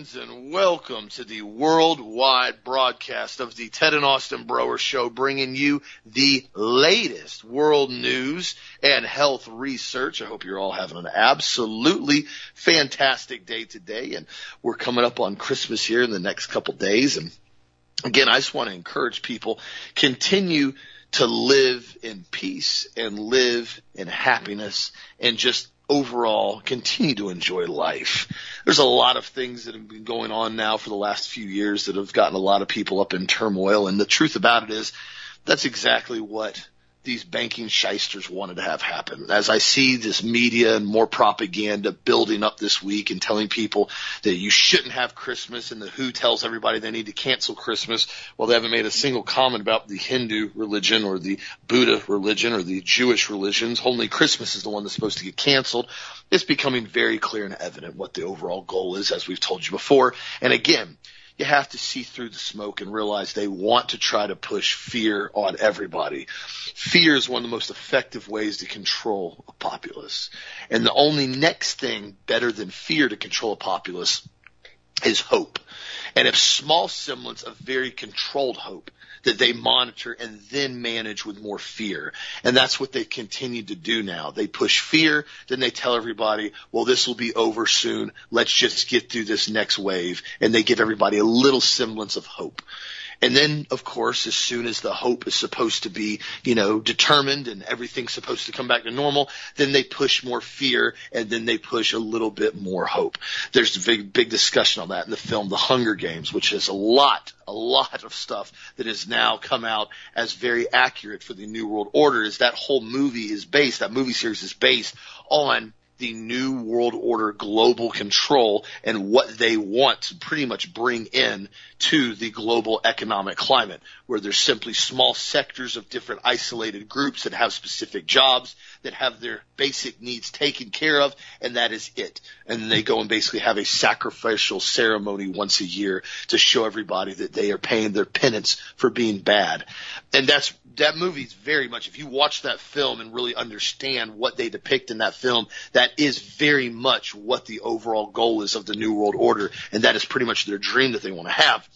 Friends, and welcome to the worldwide broadcast of the Ted and Austin Broer Show, bringing you the latest world news and health research. I hope you're all having an absolutely fantastic day today, and we're coming up on Christmas here in the next couple days. And again, I just want to encourage people continue to live in peace and live in happiness and just overall continue to enjoy life. There's a lot of things that have been going on now for the last few years that have gotten a lot of people up in turmoil. And the truth about it is that's exactly what these banking shysters wanted to have happen. As I see this media and more propaganda building up this week and telling people that you shouldn't have Christmas and the WHO tells everybody they need to cancel Christmas, well, they haven't made a single comment about the Hindu religion or the Buddha religion or the Jewish religions. Only Christmas is the one that's supposed to get canceled. It's becoming very clear and evident what the overall goal is, as we've told you before. And again, you have to see through the smoke and realize they want to try to push fear on everybody. Fear is one of the most effective ways to control a populace. And the only next thing better than fear to control a populace is hope. And a small semblance of very controlled hope that they monitor and then manage with more fear. And that's what they continue to do now. They push fear, then they tell everybody, well, this will be over soon. Let's just get through this next wave. And they give everybody a little semblance of hope. And then, of course, as soon as the hope is supposed to be, you know, determined and everything's supposed to come back to normal, then they push more fear and then they push a little bit more hope. There's a big, big discussion on that in the film The Hunger Games, which is a lot, a lot of stuff that has now come out as very accurate for the New World Order is that whole movie is based, that movie series is based on the new world order global control and what they want to pretty much bring in to the global economic climate where there's simply small sectors of different isolated groups that have specific jobs that have their basic needs taken care of and that is it. And they go and basically have a sacrificial ceremony once a year to show everybody that they are paying their penance for being bad. And that's that movie is very much if you watch that film and really understand what they depict in that film, that is very much what the overall goal is of the New World Order, and that is pretty much their dream that they want to have.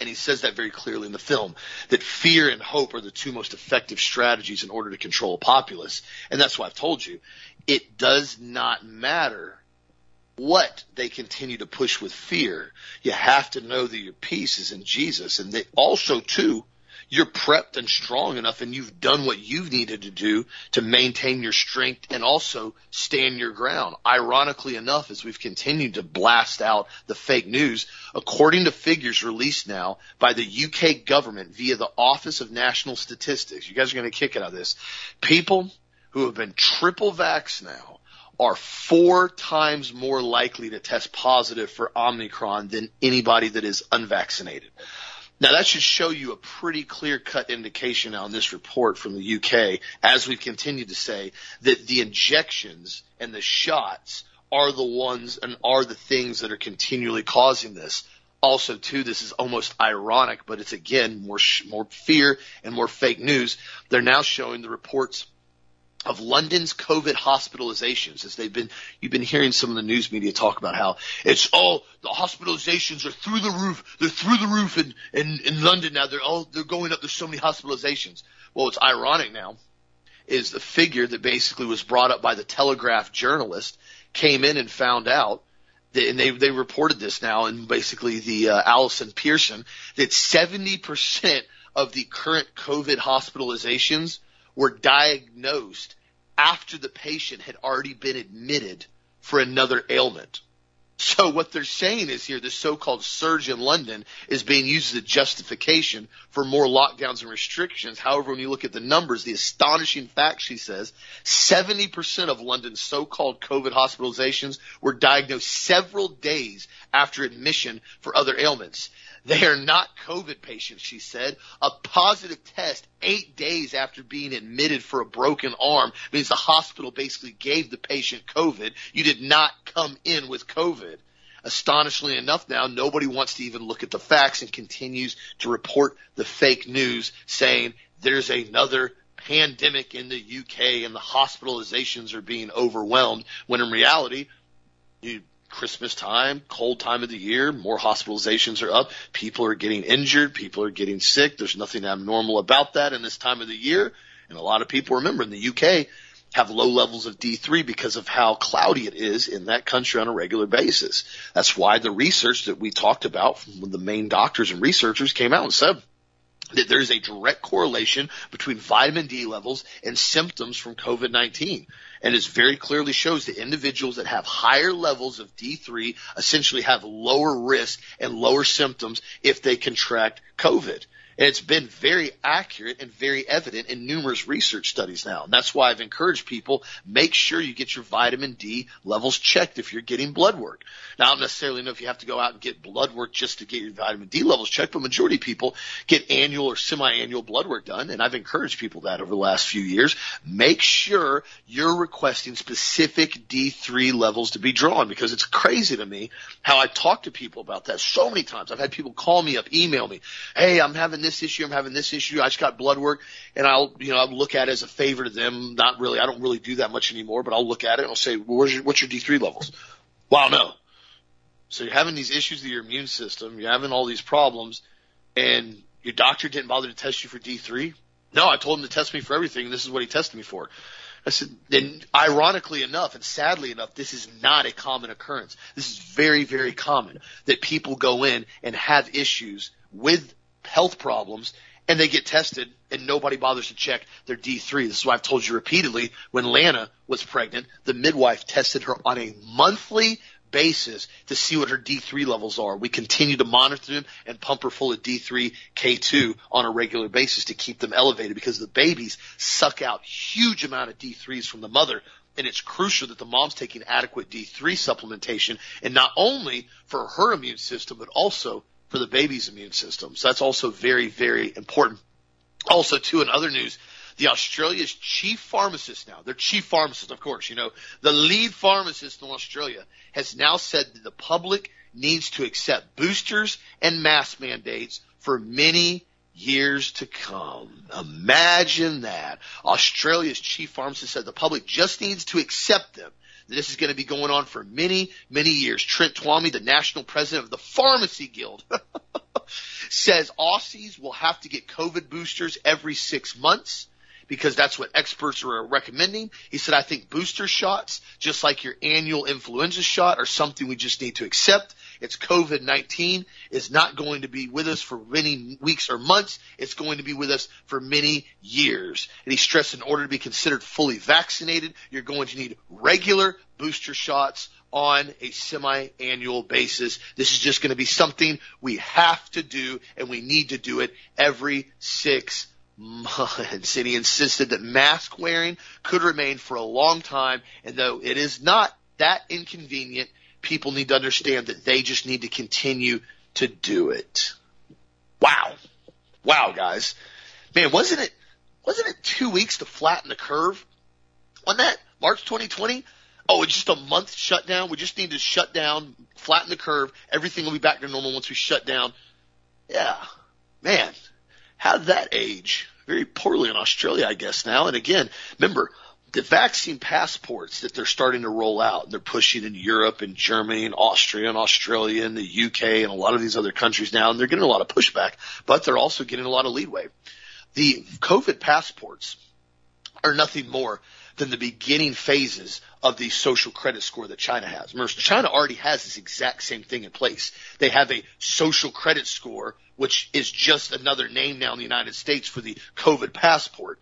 And he says that very clearly in the film, that fear and hope are the two most effective strategies in order to control a populace. And that's why I've told you, it does not matter what they continue to push with fear. You have to know that your peace is in Jesus. And they also too, you're prepped and strong enough and you've done what you've needed to do to maintain your strength and also stand your ground. Ironically enough, as we've continued to blast out the fake news, according to figures released now by the UK government via the Office of National Statistics, you guys are going to kick it out of this. People who have been triple vax now are four times more likely to test positive for Omicron than anybody that is unvaccinated. Now that should show you a pretty clear cut indication on this report from the UK, as we've continued to say, that the injections and the shots are the ones and are the things that are continually causing this. Also, too, this is almost ironic, but it's again more, more fear and more fake news. They're now showing the reports of London's COVID hospitalizations as they've been, you've been hearing some of the news media talk about how it's, oh, the hospitalizations are through the roof. They're through the roof in, in, in London now. They're all, they're going up. There's so many hospitalizations. Well, what's ironic now is the figure that basically was brought up by the Telegraph journalist came in and found out that, and they, they reported this now and basically the, uh, Allison Pearson that 70% of the current COVID hospitalizations were diagnosed after the patient had already been admitted for another ailment. So what they're saying is here, the so-called surge in London is being used as a justification for more lockdowns and restrictions. However, when you look at the numbers, the astonishing fact, she says, 70% of London's so-called COVID hospitalizations were diagnosed several days after admission for other ailments. They are not COVID patients, she said. A positive test eight days after being admitted for a broken arm means the hospital basically gave the patient COVID. You did not come in with COVID. Astonishingly enough now, nobody wants to even look at the facts and continues to report the fake news saying there's another pandemic in the UK and the hospitalizations are being overwhelmed when in reality, you Christmas time, cold time of the year, more hospitalizations are up. People are getting injured. People are getting sick. There's nothing abnormal about that in this time of the year. And a lot of people remember in the UK have low levels of D3 because of how cloudy it is in that country on a regular basis. That's why the research that we talked about from the main doctors and researchers came out and said that there's a direct correlation between vitamin D levels and symptoms from COVID-19. And it very clearly shows that individuals that have higher levels of D3 essentially have lower risk and lower symptoms if they contract COVID. And it's been very accurate and very evident in numerous research studies now. And that's why I've encouraged people, make sure you get your vitamin D levels checked if you're getting blood work. Now, I don't necessarily know if you have to go out and get blood work just to get your vitamin D levels checked, but majority of people get annual or semi-annual blood work done. And I've encouraged people that over the last few years. Make sure you're requesting specific D3 levels to be drawn because it's crazy to me how I talk to people about that so many times. I've had people call me up, email me, Hey, I'm having this this issue, I'm having this issue. I just got blood work and I'll, you know, I'll look at it as a favor to them. Not really, I don't really do that much anymore, but I'll look at it and I'll say, well, where's your, what's your D3 levels? Wow, no. So you're having these issues with your immune system. You're having all these problems and your doctor didn't bother to test you for D3. No, I told him to test me for everything. This is what he tested me for. I said, and ironically enough, and sadly enough, this is not a common occurrence. This is very, very common that people go in and have issues with health problems and they get tested and nobody bothers to check their D3. This is why I've told you repeatedly when Lana was pregnant, the midwife tested her on a monthly basis to see what her D3 levels are. We continue to monitor them and pump her full of D3 K2 on a regular basis to keep them elevated because the babies suck out huge amount of D3s from the mother and it's crucial that the mom's taking adequate D3 supplementation and not only for her immune system but also for the baby's immune system. So that's also very, very important. Also, too, in other news, the Australia's chief pharmacist now, their chief pharmacist, of course, you know, the lead pharmacist in Australia has now said that the public needs to accept boosters and mask mandates for many years to come. Imagine that. Australia's chief pharmacist said the public just needs to accept them this is going to be going on for many, many years. Trent Twomey, the national president of the Pharmacy Guild, says Aussies will have to get COVID boosters every six months because that's what experts are recommending. He said, I think booster shots, just like your annual influenza shot, are something we just need to accept. It's COVID-19 is not going to be with us for many weeks or months. It's going to be with us for many years. And he stressed in order to be considered fully vaccinated, you're going to need regular booster shots on a semi-annual basis. This is just going to be something we have to do and we need to do it every six months. And he insisted that mask wearing could remain for a long time. And though it is not that inconvenient, people need to understand that they just need to continue to do it. Wow. Wow, guys. Man, wasn't it, wasn't it two weeks to flatten the curve? On that March 2020? Oh, it's just a month shutdown. We just need to shut down, flatten the curve. Everything will be back to normal once we shut down. Yeah. Man, how did that age? Very poorly in Australia, I guess now. And again, remember, the vaccine passports that they're starting to roll out, they're pushing in Europe and Germany and Austria and Australia and the UK and a lot of these other countries now, and they're getting a lot of pushback, but they're also getting a lot of leadway. The COVID passports are nothing more than the beginning phases of the social credit score that China has. Remember, China already has this exact same thing in place. They have a social credit score, which is just another name now in the United States for the COVID passport.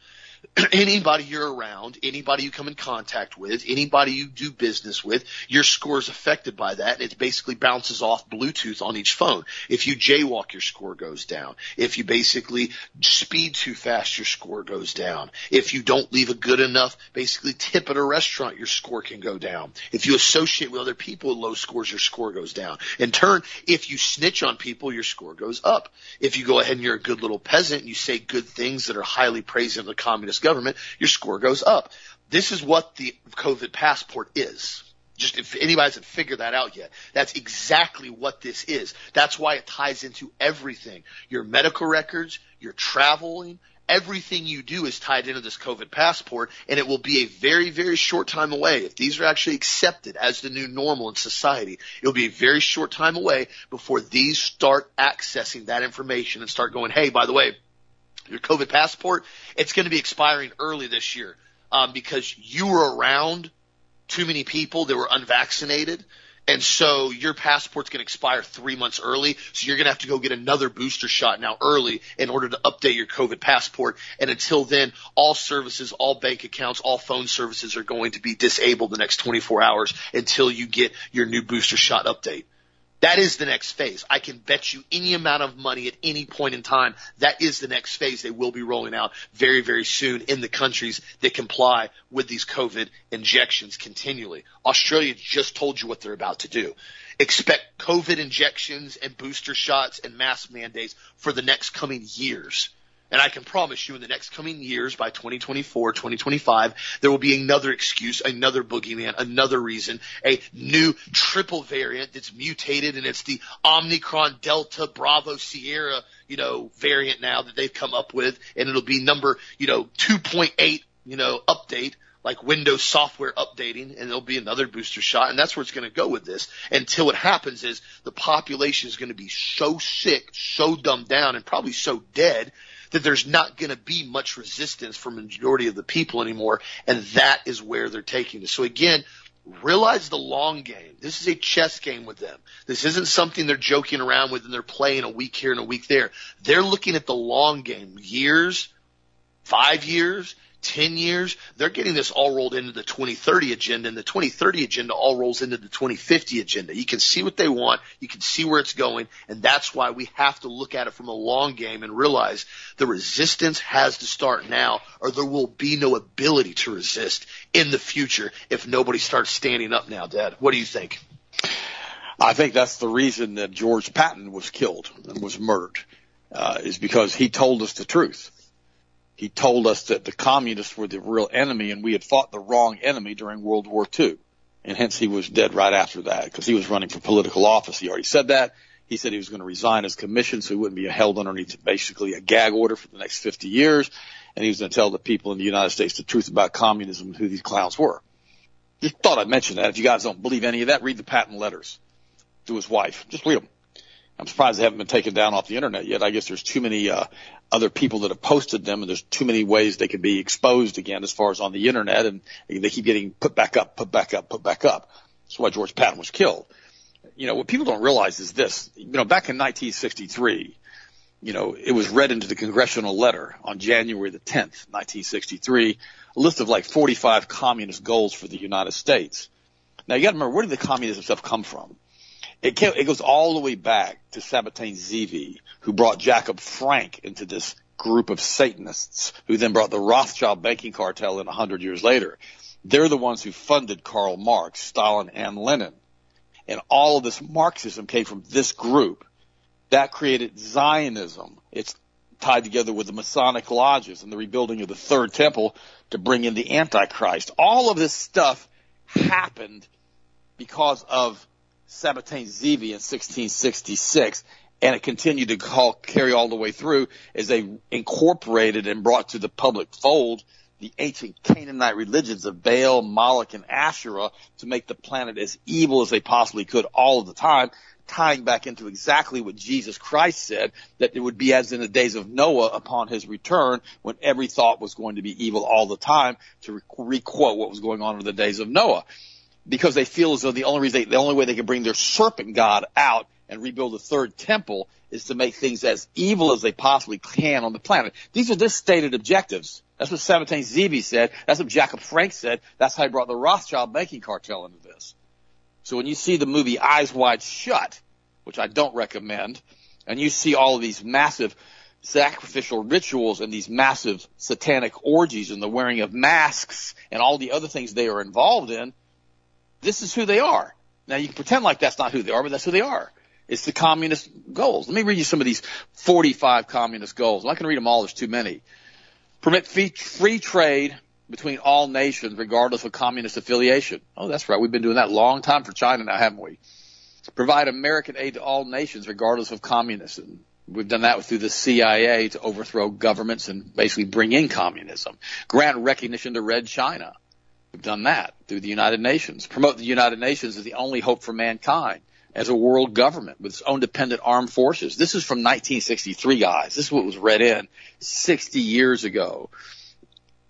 anybody you're around, anybody you come in contact with, anybody you do business with, your score is affected by that. It basically bounces off Bluetooth on each phone. If you jaywalk, your score goes down. If you basically speed too fast, your score goes down. If you don't leave a good enough, basically tip at a restaurant, your score can go down. If you associate with other people with low scores, your score goes down. In turn, if you snitch on people, your score goes up. If you go ahead and you're a good little peasant and you say good things that are highly praised of the communist government, your score goes up. This is what the COVID passport is. Just if anybody hasn't figured that out yet, that's exactly what this is. That's why it ties into everything. Your medical records, your traveling, everything you do is tied into this COVID passport and it will be a very, very short time away. If these are actually accepted as the new normal in society, it'll be a very short time away before these start accessing that information and start going, hey, by the way, your COVID passport, it's going to be expiring early this year um, because you were around too many people that were unvaccinated and so your passport's going to expire three months early. So you're going to have to go get another booster shot now early in order to update your COVID passport. And until then, all services, all bank accounts, all phone services are going to be disabled the next 24 hours until you get your new booster shot update. That is the next phase. I can bet you any amount of money at any point in time. That is the next phase they will be rolling out very, very soon in the countries that comply with these COVID injections continually. Australia just told you what they're about to do. Expect COVID injections and booster shots and mask mandates for the next coming years. And I can promise you in the next coming years, by 2024, 2025, there will be another excuse, another boogeyman, another reason, a new triple variant that's mutated and it's the Omicron Delta Bravo Sierra, you know, variant now that they've come up with. And it'll be number, you know, 2.8, you know, update like Windows software updating and there'll be another booster shot. And that's where it's going to go with this until what happens is the population is going to be so sick, so dumbed down and probably so dead that there's not going to be much resistance for majority of the people anymore. And that is where they're taking it. So again, realize the long game. This is a chess game with them. This isn't something they're joking around with and they're playing a week here and a week there. They're looking at the long game, years, five years, 10 years, they're getting this all rolled into the 2030 agenda and the 2030 agenda all rolls into the 2050 agenda. You can see what they want. You can see where it's going. And that's why we have to look at it from a long game and realize the resistance has to start now or there will be no ability to resist in the future if nobody starts standing up now, Dad. What do you think? I think that's the reason that George Patton was killed and was murdered, uh, is because he told us the truth he told us that the communists were the real enemy and we had fought the wrong enemy during World War II. And hence he was dead right after that because he was running for political office. He already said that. He said he was going to resign his commission so he wouldn't be held underneath basically a gag order for the next 50 years. And he was going to tell the people in the United States the truth about communism and who these clowns were. Just thought I'd mention that. If you guys don't believe any of that, read the Patton letters to his wife. Just read them. I'm surprised they haven't been taken down off the internet yet. I guess there's too many uh, other people that have posted them, and there's too many ways they can be exposed again as far as on the internet, and they keep getting put back up, put back up, put back up. That's why George Patton was killed. You know what people don't realize is this. You know, back in 1963, you know, it was read into the congressional letter on January the 10th, 1963, a list of like 45 communist goals for the United States. Now you got to remember, where did the communism stuff come from? It, it goes all the way back to Sabbatai Zevi, who brought Jacob Frank into this group of Satanists, who then brought the Rothschild banking cartel in a hundred years later. They're the ones who funded Karl Marx, Stalin, and Lenin. And all of this Marxism came from this group. That created Zionism. It's tied together with the Masonic lodges and the rebuilding of the third temple to bring in the Antichrist. All of this stuff happened because of Sabbatai Zevi in 1666, and it continued to call, carry all the way through as they incorporated and brought to the public fold the ancient Canaanite religions of Baal, Moloch, and Asherah to make the planet as evil as they possibly could all of the time, tying back into exactly what Jesus Christ said, that it would be as in the days of Noah upon his return, when every thought was going to be evil all the time, to requote what was going on in the days of Noah because they feel as though the only reason they, the only way they can bring their serpent god out and rebuild a third temple is to make things as evil as they possibly can on the planet. These are just stated objectives. That's what Sabbatai Zevi said. That's what Jacob Frank said. That's how he brought the Rothschild banking cartel into this. So when you see the movie Eyes Wide Shut, which I don't recommend, and you see all of these massive sacrificial rituals and these massive satanic orgies and the wearing of masks and all the other things they are involved in, this is who they are. Now you can pretend like that's not who they are, but that's who they are. It's the communist goals. Let me read you some of these 45 communist goals. I'm not going to read them all. There's too many. Permit free, trade between all nations regardless of communist affiliation. Oh, that's right. We've been doing that a long time for China now, haven't we? Provide American aid to all nations regardless of communism. We've done that through the CIA to overthrow governments and basically bring in communism. Grant recognition to Red China. We've done that through the United Nations. Promote the United Nations as the only hope for mankind as a world government with its own dependent armed forces. This is from 1963, guys. This is what was read in 60 years ago.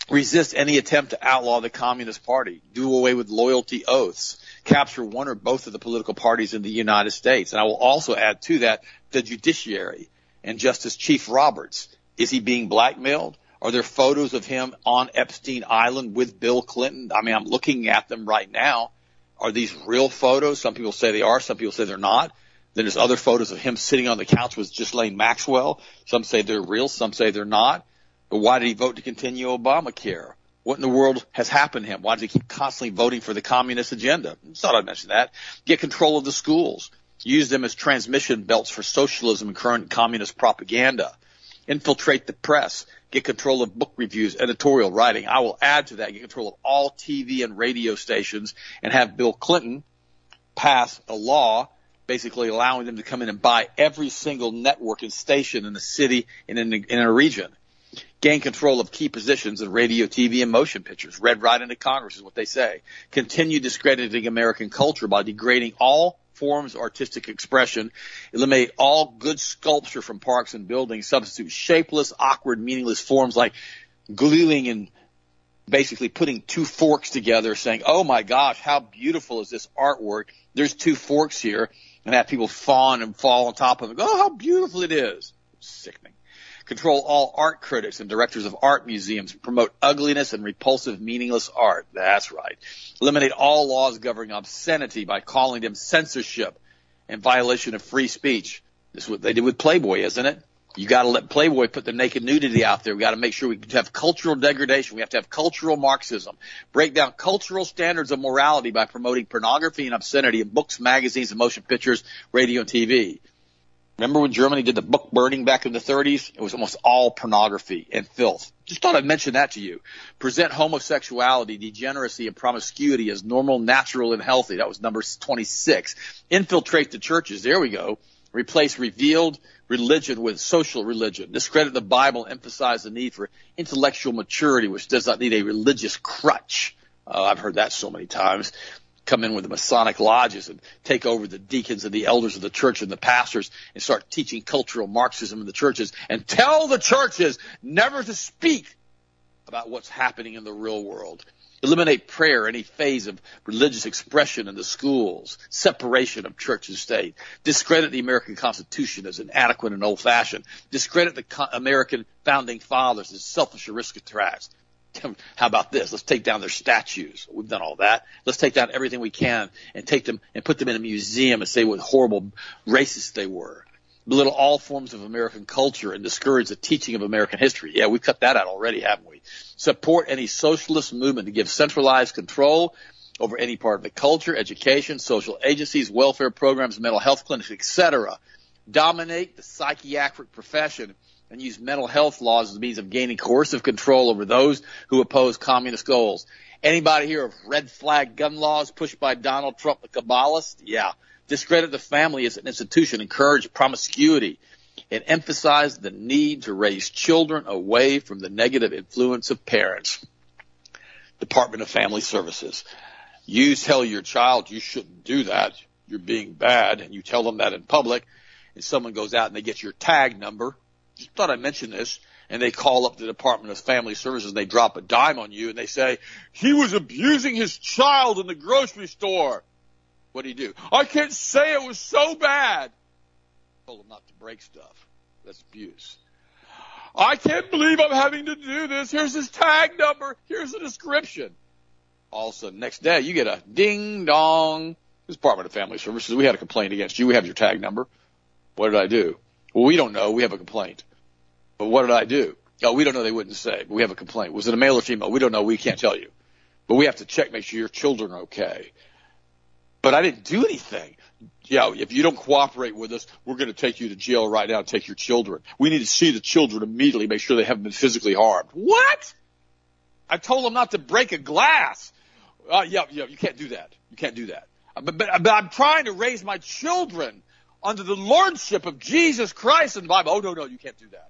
Resist any attempt to outlaw the Communist Party. Do away with loyalty oaths. Capture one or both of the political parties in the United States. And I will also add to that the judiciary and Justice Chief Roberts. Is he being blackmailed? Are there photos of him on Epstein Island with Bill Clinton? I mean, I'm looking at them right now. Are these real photos? Some people say they are. Some people say they're not. Then there's other photos of him sitting on the couch with Ghislaine Maxwell. Some say they're real. Some say they're not. But why did he vote to continue Obamacare? What in the world has happened to him? Why does he keep constantly voting for the communist agenda? Thought I'd mention that. Get control of the schools. Use them as transmission belts for socialism and current communist propaganda. Infiltrate the press. Get control of book reviews, editorial writing. I will add to that. Get control of all TV and radio stations and have Bill Clinton pass a law basically allowing them to come in and buy every single network and station in the city and in, in a region gain control of key positions in radio, TV, and motion pictures. Read right into Congress is what they say. Continue discrediting American culture by degrading all forms artistic expression. Eliminate all good sculpture from parks and buildings. Substitute shapeless, awkward, meaningless forms like gluing and basically putting two forks together saying, oh my gosh, how beautiful is this artwork? There's two forks here and have people fawn and fall on top of it. Go, oh, how beautiful it is. Sickening control all art critics and directors of art museums, promote ugliness and repulsive, meaningless art. That's right. Eliminate all laws governing obscenity by calling them censorship and violation of free speech. This is what they did with Playboy, isn't it? You got to let Playboy put the naked nudity out there. We got to make sure we have cultural degradation. We have to have cultural Marxism. Break down cultural standards of morality by promoting pornography and obscenity in books, magazines, and motion pictures, radio, and TV. Remember when Germany did the book burning back in the 30s? It was almost all pornography and filth. Just thought I'd mention that to you. Present homosexuality, degeneracy, and promiscuity as normal, natural, and healthy. That was number 26. Infiltrate the churches. There we go. Replace revealed religion with social religion. Discredit the Bible. Emphasize the need for intellectual maturity, which does not need a religious crutch. Uh, I've heard that so many times come in with the Masonic lodges and take over the deacons and the elders of the church and the pastors and start teaching cultural Marxism in the churches and tell the churches never to speak about what's happening in the real world. Eliminate prayer, any phase of religious expression in the schools, separation of church and state. Discredit the American Constitution as inadequate and old fashioned. Discredit the American founding fathers as selfish aristocrats. How about this? Let's take down their statues. We've done all that. Let's take down everything we can and take them and put them in a museum and say what horrible racists they were. Belittle all forms of American culture and discourage the teaching of American history. Yeah, we've cut that out already, haven't we? Support any socialist movement to give centralized control over any part of the culture, education, social agencies, welfare programs, mental health clinics, etc. Dominate the psychiatric profession and use mental health laws as a means of gaining coercive control over those who oppose communist goals. Anybody hear of red flag gun laws pushed by Donald Trump, the Kabbalist? Yeah. Discredit the family as an institution, encourage promiscuity, and emphasize the need to raise children away from the negative influence of parents. Department of Family Services. You tell your child you shouldn't do that. You're being bad, and you tell them that in public, and someone goes out and they get your tag number, thought I'd mention this. And they call up the Department of Family Services and they drop a dime on you and they say, he was abusing his child in the grocery store. What do you do? I can't say it was so bad. I told him not to break stuff. That's abuse. I can't believe I'm having to do this. Here's his tag number. Here's the description. All of a sudden, next day, you get a ding dong. Department of Family Services, we had a complaint against you. We have your tag number. What did I do? Well, we don't know. We have a complaint. But what did I do? Oh, we don't know. They wouldn't say. But we have a complaint. Was it a male or female? We don't know. We can't tell you. But we have to check, make sure your children are okay. But I didn't do anything. Yeah, if you don't cooperate with us, we're going to take you to jail right now and take your children. We need to see the children immediately, make sure they haven't been physically harmed. What? I told them not to break a glass. Uh, yeah, yeah, you can't do that. You can't do that. But, but, but I'm trying to raise my children. Under the lordship of Jesus Christ in the Bible. Oh no, no, you can't do that.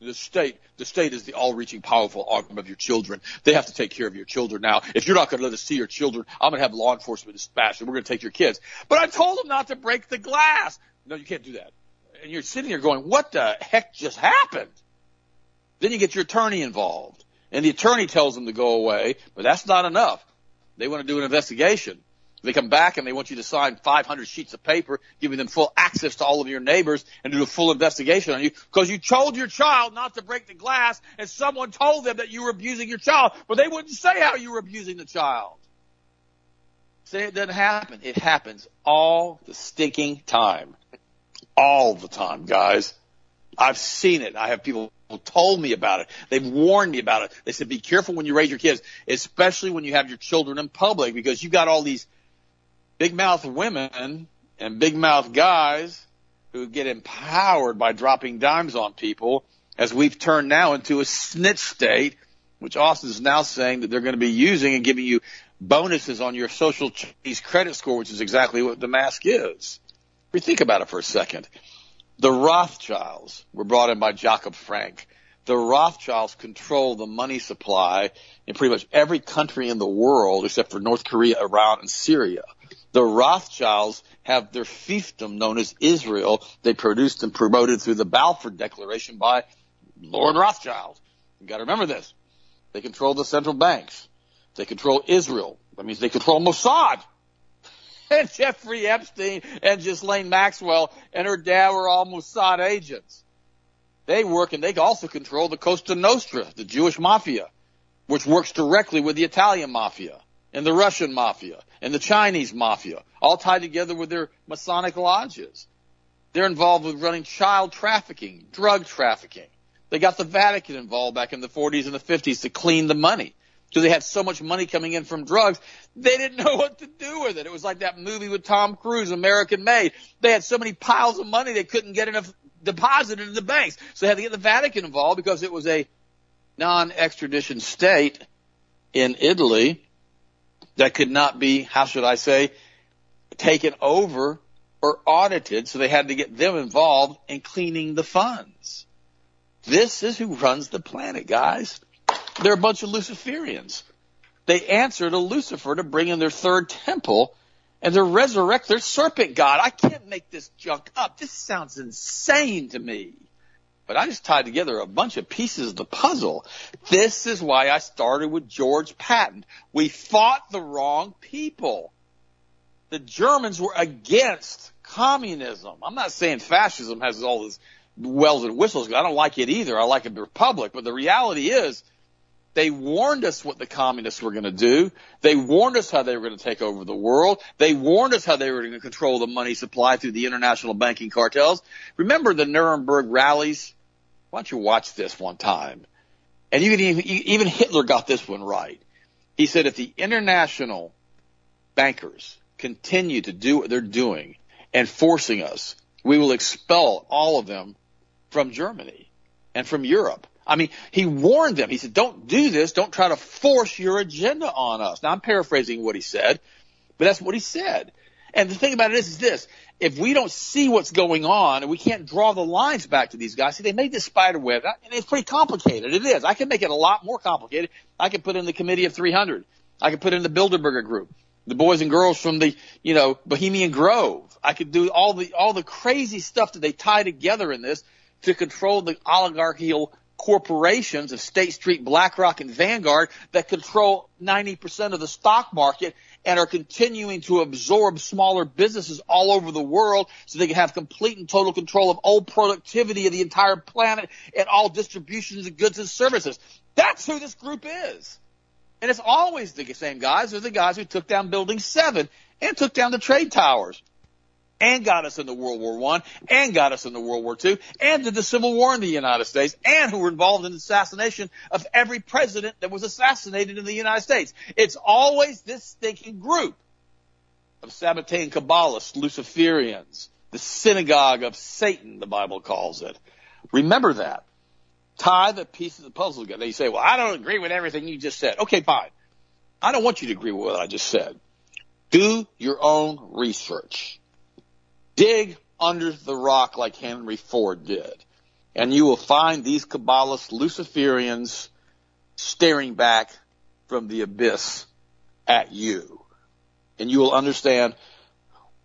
The state, the state is the all-reaching, powerful arm of your children. They have to take care of your children now. If you're not going to let us see your children, I'm going to have law enforcement dispatched and we're going to take your kids. But I told them not to break the glass. No, you can't do that. And you're sitting there going, what the heck just happened? Then you get your attorney involved and the attorney tells them to go away, but that's not enough. They want to do an investigation. They come back and they want you to sign 500 sheets of paper, giving them full access to all of your neighbors and do a full investigation on you because you told your child not to break the glass and someone told them that you were abusing your child, but they wouldn't say how you were abusing the child. Say it doesn't happen. It happens all the stinking time. All the time, guys. I've seen it. I have people who told me about it. They've warned me about it. They said, be careful when you raise your kids, especially when you have your children in public because you've got all these big mouth women and big mouth guys who get empowered by dropping dimes on people as we've turned now into a snitch state, which Austin is now saying that they're going to be using and giving you bonuses on your social cheese credit score, which is exactly what the mask is. You think about it for a second, the Rothschilds were brought in by Jacob Frank. The Rothschilds control the money supply in pretty much every country in the world except for North Korea, Iran, and Syria. The Rothschilds have their fiefdom known as Israel. They produced and promoted through the Balfour Declaration by Lord Rothschild. You gotta remember this. They control the central banks. They control Israel. That means they control Mossad. And Jeffrey Epstein and Ghislaine Maxwell and her dad were all Mossad agents. They work and they also control the Costa Nostra, the Jewish mafia, which works directly with the Italian mafia and the Russian mafia and the Chinese mafia, all tied together with their Masonic lodges. They're involved with running child trafficking, drug trafficking. They got the Vatican involved back in the 40s and the 50s to clean the money. So they had so much money coming in from drugs, they didn't know what to do with it. It was like that movie with Tom Cruise, American Made. They had so many piles of money they couldn't get enough deposited in the banks. So they had to get the Vatican involved because it was a non-extradition state in Italy that could not be, how should I say, taken over or audited, so they had to get them involved in cleaning the funds. This is who runs the planet, guys. They're a bunch of Luciferians. They answer to Lucifer to bring in their third temple and to resurrect their serpent god. I can't make this junk up. This sounds insane to me. But I just tied together a bunch of pieces of the puzzle. This is why I started with George Patton. We fought the wrong people. The Germans were against communism. I'm not saying fascism has all this wells and whistles. I don't like it either. I like a republic. But the reality is they warned us what the communists were going to do. They warned us how they were going to take over the world. They warned us how they were going to control the money supply through the international banking cartels. Remember the Nuremberg rallies? Why don't you watch this one time? And you can even, even Hitler got this one right. He said if the international bankers continue to do what they're doing and forcing us, we will expel all of them from Germany and from Europe. I mean, he warned them. He said, don't do this. Don't try to force your agenda on us. Now I'm paraphrasing what he said, but that's what he said. And the thing about it is, is this if we don't see what's going on and we can't draw the lines back to these guys, see, they made this spider web, and it's pretty complicated. It is. I can make it a lot more complicated. I can put in the committee of 300. I can put in the Bilderberger group, the boys and girls from the, you know, Bohemian Grove. I could do all the, all the crazy stuff that they tie together in this to control the oligarchical corporations of State Street, BlackRock, and Vanguard that control 90% of the stock market and are continuing to absorb smaller businesses all over the world so they can have complete and total control of all productivity of the entire planet and all distributions of goods and services. That's who this group is. And it's always the same guys. They're the guys who took down Building 7 and took down the trade towers and got us into World War One and got us into World War Two and did the Civil War in the United States and who were involved in the assassination of every president that was assassinated in the United States. It's always this stinking group of Sabbatean Kabbalists, Luciferians, the synagogue of Satan, the Bible calls it. Remember that. Tie the pieces of the puzzle together. They say, well, I don't agree with everything you just said. Okay, fine. I don't want you to agree with what I just said. Do your own research dig under the rock like Henry Ford did. And you will find these Kabbalists, Luciferians, staring back from the abyss at you. And you will understand,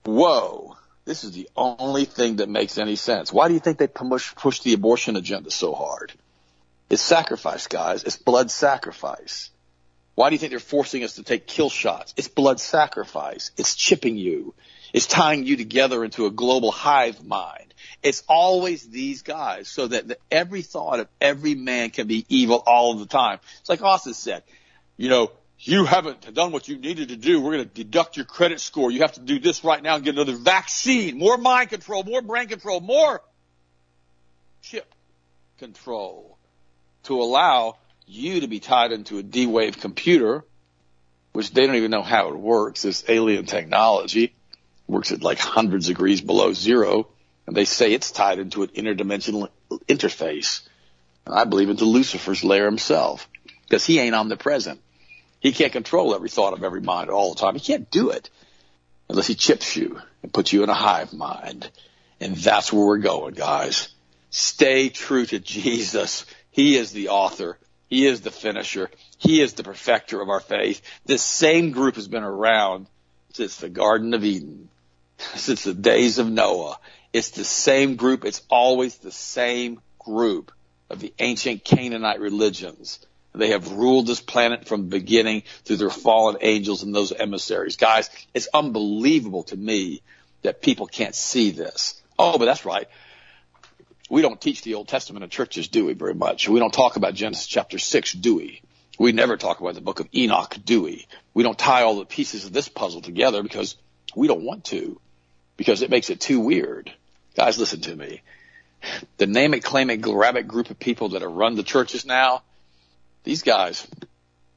whoa, this is the only thing that makes any sense. Why do you think they push, push the abortion agenda so hard? It's sacrifice, guys. It's blood sacrifice. Why do you think they're forcing us to take kill shots? It's blood sacrifice. It's chipping you. It's tying you together into a global hive mind. It's always these guys so that the, every thought of every man can be evil all the time. It's like Austin said, you know, you haven't done what you needed to do. We're going to deduct your credit score. You have to do this right now and get another vaccine, more mind control, more brain control, more chip control to allow you to be tied into a D-Wave computer, which they don't even know how it works. It's alien technology works at like hundreds of degrees below zero, and they say it's tied into an interdimensional interface. I believe into Lucifer's lair himself, because he ain't omnipresent. He can't control every thought of every mind all the time. He can't do it unless he chips you and puts you in a hive mind. And that's where we're going, guys. Stay true to Jesus. He is the author. He is the finisher. He is the perfecter of our faith. This same group has been around since the Garden of Eden, since the days of Noah. It's the same group. It's always the same group of the ancient Canaanite religions. They have ruled this planet from the beginning through their fallen angels and those emissaries. Guys, it's unbelievable to me that people can't see this. Oh, but that's right we don't teach the Old Testament in churches, do we, very much? We don't talk about Genesis chapter 6, do we? We never talk about the book of Enoch, do we? We don't tie all the pieces of this puzzle together because we don't want to, because it makes it too weird. Guys, listen to me. The name it, claim it, grab it group of people that are run the churches now, these guys,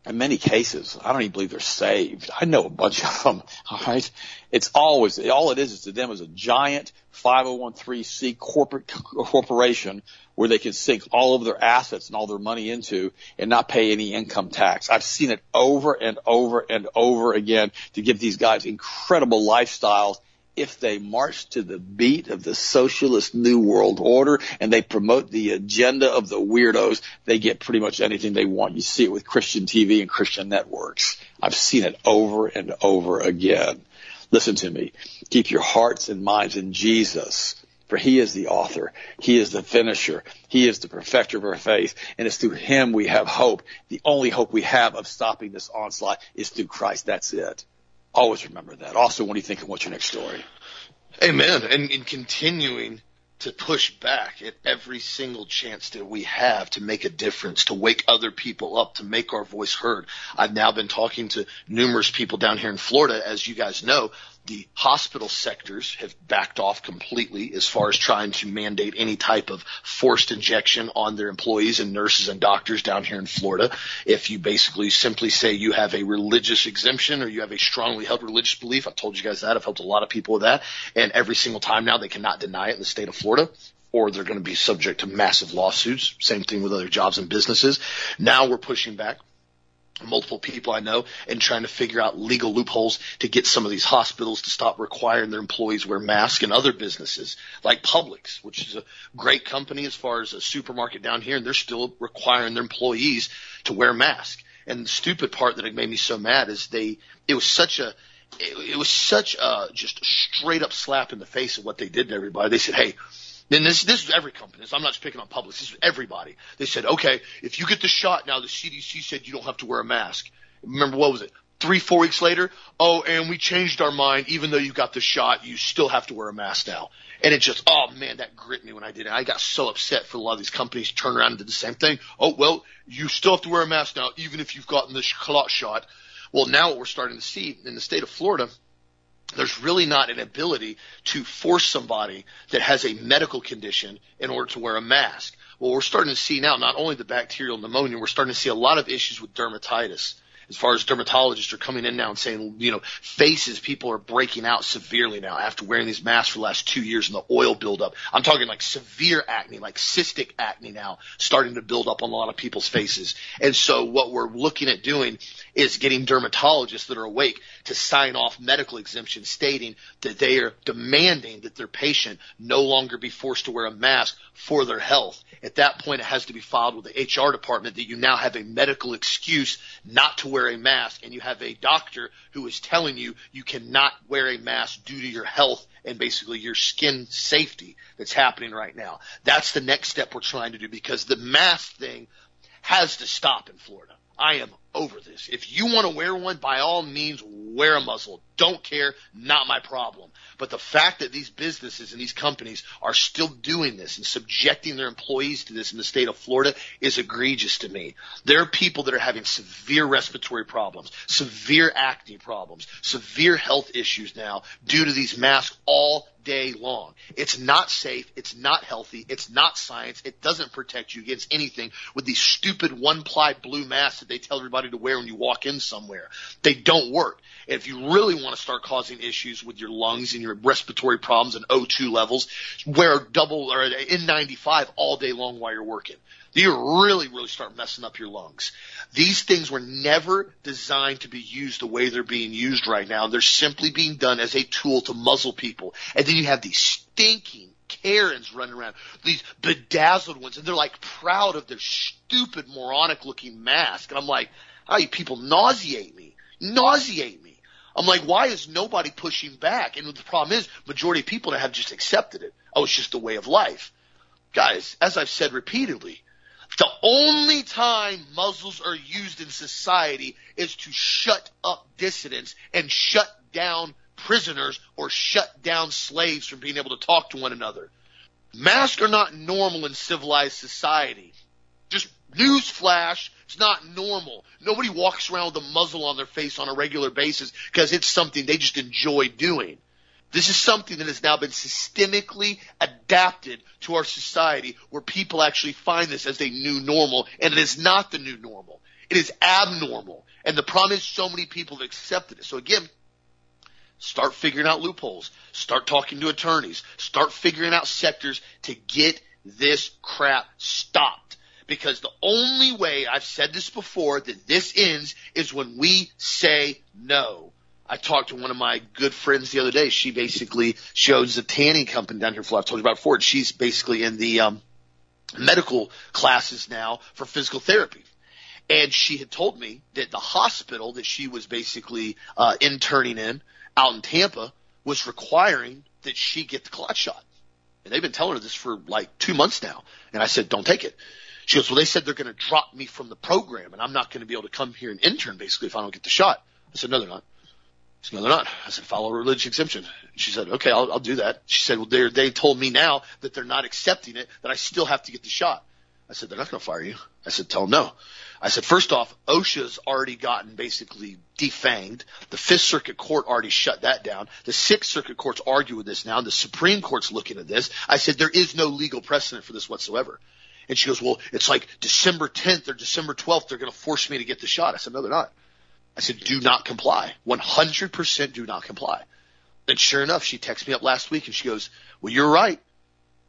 in many cases, I don't even believe they're saved. I know a bunch of them. All right. It's always, all it is is to them is a giant 501c corporate corporation where they can sink all of their assets and all their money into and not pay any income tax. I've seen it over and over and over again to give these guys incredible lifestyles if they march to the beat of the socialist new world order and they promote the agenda of the weirdos, they get pretty much anything they want. You see it with Christian TV and Christian networks. I've seen it over and over again. Listen to me. Keep your hearts and minds in Jesus. For he is the author. He is the finisher. He is the perfecter of our faith. And it's through him we have hope. The only hope we have of stopping this onslaught is through Christ. That's it. Always remember that. Also, do you think of what's your next story? Amen. And in continuing to push back at every single chance that we have to make a difference, to wake other people up, to make our voice heard. I've now been talking to numerous people down here in Florida. As you guys know, the hospital sectors have backed off completely as far as trying to mandate any type of forced injection on their employees and nurses and doctors down here in Florida. If you basically simply say you have a religious exemption or you have a strongly held religious belief, I've told you guys that. I've helped a lot of people with that. And every single time now they cannot deny it in the state of Florida or they're going to be subject to massive lawsuits. Same thing with other jobs and businesses. Now we're pushing back multiple people I know and trying to figure out legal loopholes to get some of these hospitals to stop requiring their employees wear masks and other businesses like Publix, which is a great company as far as a supermarket down here, and they're still requiring their employees to wear masks. And the stupid part that made me so mad is they, it was such a, it, it was such a just straight up slap in the face of what they did to everybody. They said, hey, then this this is every company. So I'm not just picking on Publix. This is everybody. They said, okay, if you get the shot now, the CDC said you don't have to wear a mask. Remember what was it? Three, four weeks later, oh, and we changed our mind. Even though you got the shot, you still have to wear a mask now. And it just, oh man, that grit me when I did it. I got so upset for a lot of these companies turn around and did the same thing. Oh, well, you still have to wear a mask now, even if you've gotten the shot. Well, now what we're starting to see in the state of Florida, there's really not an ability to force somebody that has a medical condition in order to wear a mask. Well, we're starting to see now not only the bacterial pneumonia, we're starting to see a lot of issues with dermatitis as far as dermatologists are coming in now and saying, you know, faces, people are breaking out severely now after wearing these masks for the last two years and the oil buildup. I'm talking like severe acne, like cystic acne now starting to build up on a lot of people's faces. And so what we're looking at doing is getting dermatologists that are awake to sign off medical exemptions stating that they are demanding that their patient no longer be forced to wear a mask for their health. At that point, it has to be filed with the HR department that you now have a medical excuse not to wear a mask and you have a doctor who is telling you you cannot wear a mask due to your health and basically your skin safety that's happening right now. That's the next step we're trying to do because the mask thing has to stop in Florida. I am over this. If you want to wear one, by all means, wear a muzzle. Don't care, not my problem. But the fact that these businesses and these companies are still doing this and subjecting their employees to this in the state of Florida is egregious to me. There are people that are having severe respiratory problems, severe acne problems, severe health issues now due to these masks all day long. It's not safe. It's not healthy. It's not science. It doesn't protect you against anything with these stupid one ply blue masks that they tell everybody to wear when you walk in somewhere. They don't work. And if you really want to start causing issues with your lungs and your respiratory problems and O2 levels, wear a double or N95 all day long while you're working. You really, really start messing up your lungs. These things were never designed to be used the way they're being used right now. They're simply being done as a tool to muzzle people. And then you have these stinking Karens running around, these bedazzled ones, and they're like proud of their stupid moronic looking mask. And I'm like, how you people nauseate me, nauseate me. I'm like, why is nobody pushing back? And the problem is, majority of people have just accepted it. Oh, it's just a way of life. Guys, as I've said repeatedly, the only time muzzles are used in society is to shut up dissidents and shut down prisoners or shut down slaves from being able to talk to one another. Masks are not normal in civilized society. Newsflash, it's not normal. Nobody walks around with a muzzle on their face on a regular basis because it's something they just enjoy doing. This is something that has now been systemically adapted to our society where people actually find this as a new normal and it is not the new normal. It is abnormal. And the problem is so many people have accepted it. So again, start figuring out loopholes. Start talking to attorneys. Start figuring out sectors to get this crap stopped. Because the only way, I've said this before, that this ends is when we say no. I talked to one of my good friends the other day. She basically she owns a tanning company down here. I've told you about before. She's basically in the um, medical classes now for physical therapy. And she had told me that the hospital that she was basically uh, interning in out in Tampa was requiring that she get the clot shot. And they've been telling her this for like two months now. And I said, don't take it. She goes, well, they said they're going to drop me from the program and I'm not going to be able to come here and intern basically if I don't get the shot. I said, no, they're not. She said, no, they're not. I said, follow religious exemption. She said, okay, I'll, I'll do that. She said, well, they they told me now that they're not accepting it, that I still have to get the shot. I said, they're not going to fire you. I said, tell them no. I said, first off, OSHA's already gotten basically defanged. The Fifth Circuit Court already shut that down. The Sixth Circuit Court's arguing with this now. The Supreme Court's looking at this. I said, there is no legal precedent for this whatsoever. And she goes, well, it's like December 10th or December 12th, they're going to force me to get the shot. I said, no, they're not. I said, do not comply. 100% do not comply. And sure enough, she texted me up last week and she goes, well, you're right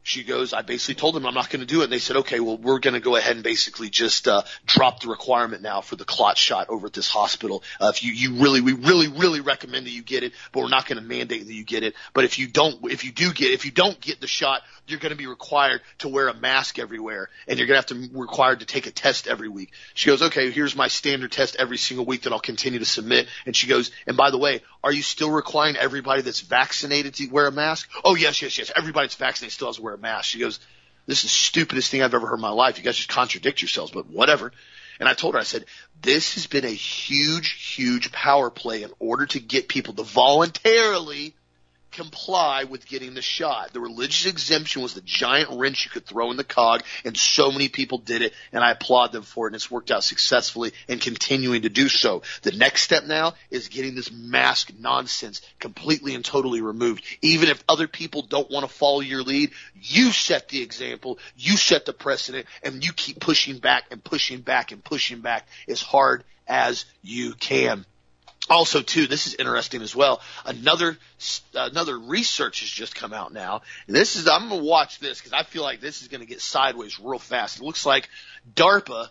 she goes, I basically told them I'm not going to do it. And they said, okay, well, we're going to go ahead and basically just, uh, drop the requirement now for the clot shot over at this hospital. Uh, if you, you really, we really, really recommend that you get it, but we're not going to mandate that you get it. But if you don't, if you do get, if you don't get the shot, you're going to be required to wear a mask everywhere and you're going to have to be required to take a test every week. She goes, okay, here's my standard test every single week that I'll continue to submit. And she goes, and by the way, are you still requiring everybody that's vaccinated to wear a mask? Oh, yes, yes, yes. Everybody that's vaccinated still has to wear a mask. She goes, this is the stupidest thing I've ever heard in my life. You guys just contradict yourselves, but whatever. And I told her, I said, this has been a huge, huge power play in order to get people to voluntarily comply with getting the shot. The religious exemption was the giant wrench you could throw in the cog, and so many people did it, and I applaud them for it, and it's worked out successfully and continuing to do so. The next step now is getting this mask nonsense completely and totally removed. Even if other people don't want to follow your lead, you set the example, you set the precedent, and you keep pushing back and pushing back and pushing back as hard as you can. Also, too, this is interesting as well. Another another research has just come out now. And this is I'm going to watch this because I feel like this is going to get sideways real fast. It looks like DARPA